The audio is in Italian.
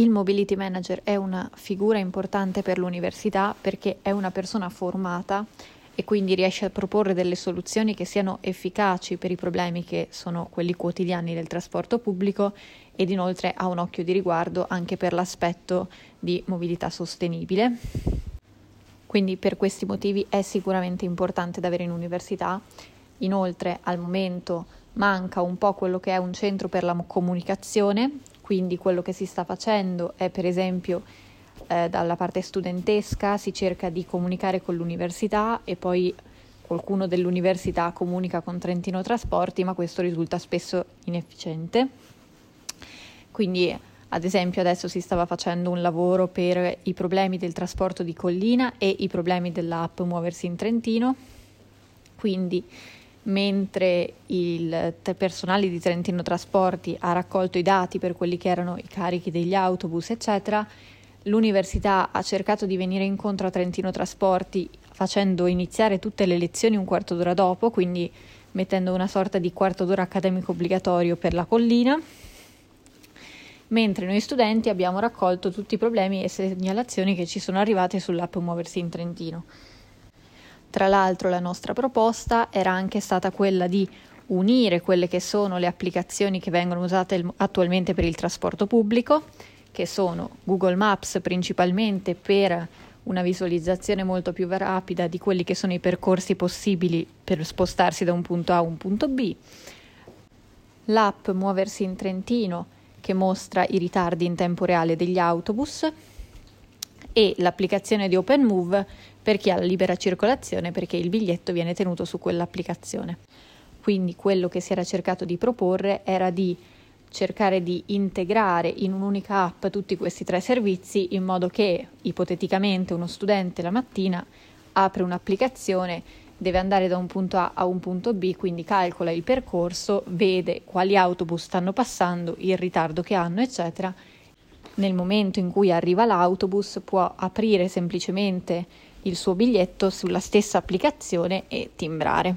Il mobility manager è una figura importante per l'università perché è una persona formata e quindi riesce a proporre delle soluzioni che siano efficaci per i problemi che sono quelli quotidiani del trasporto pubblico ed inoltre ha un occhio di riguardo anche per l'aspetto di mobilità sostenibile. Quindi per questi motivi è sicuramente importante da avere in università. Inoltre al momento manca un po' quello che è un centro per la comunicazione quindi quello che si sta facendo è per esempio eh, dalla parte studentesca si cerca di comunicare con l'università e poi qualcuno dell'università comunica con Trentino Trasporti, ma questo risulta spesso inefficiente. Quindi ad esempio adesso si stava facendo un lavoro per i problemi del trasporto di collina e i problemi dell'app Muoversi in Trentino. Quindi mentre il personale di Trentino Trasporti ha raccolto i dati per quelli che erano i carichi degli autobus, eccetera, l'università ha cercato di venire incontro a Trentino Trasporti facendo iniziare tutte le lezioni un quarto d'ora dopo, quindi mettendo una sorta di quarto d'ora accademico obbligatorio per la collina, mentre noi studenti abbiamo raccolto tutti i problemi e segnalazioni che ci sono arrivate sull'app Muoversi in Trentino. Tra l'altro la nostra proposta era anche stata quella di unire quelle che sono le applicazioni che vengono usate attualmente per il trasporto pubblico, che sono Google Maps principalmente per una visualizzazione molto più rapida di quelli che sono i percorsi possibili per spostarsi da un punto A a un punto B, l'app Muoversi in Trentino che mostra i ritardi in tempo reale degli autobus e l'applicazione di OpenMove per chi ha la libera circolazione perché il biglietto viene tenuto su quell'applicazione. Quindi quello che si era cercato di proporre era di cercare di integrare in un'unica app tutti questi tre servizi in modo che ipoteticamente uno studente la mattina apre un'applicazione, deve andare da un punto A a un punto B, quindi calcola il percorso, vede quali autobus stanno passando, il ritardo che hanno, eccetera. Nel momento in cui arriva l'autobus può aprire semplicemente il suo biglietto sulla stessa applicazione e timbrare.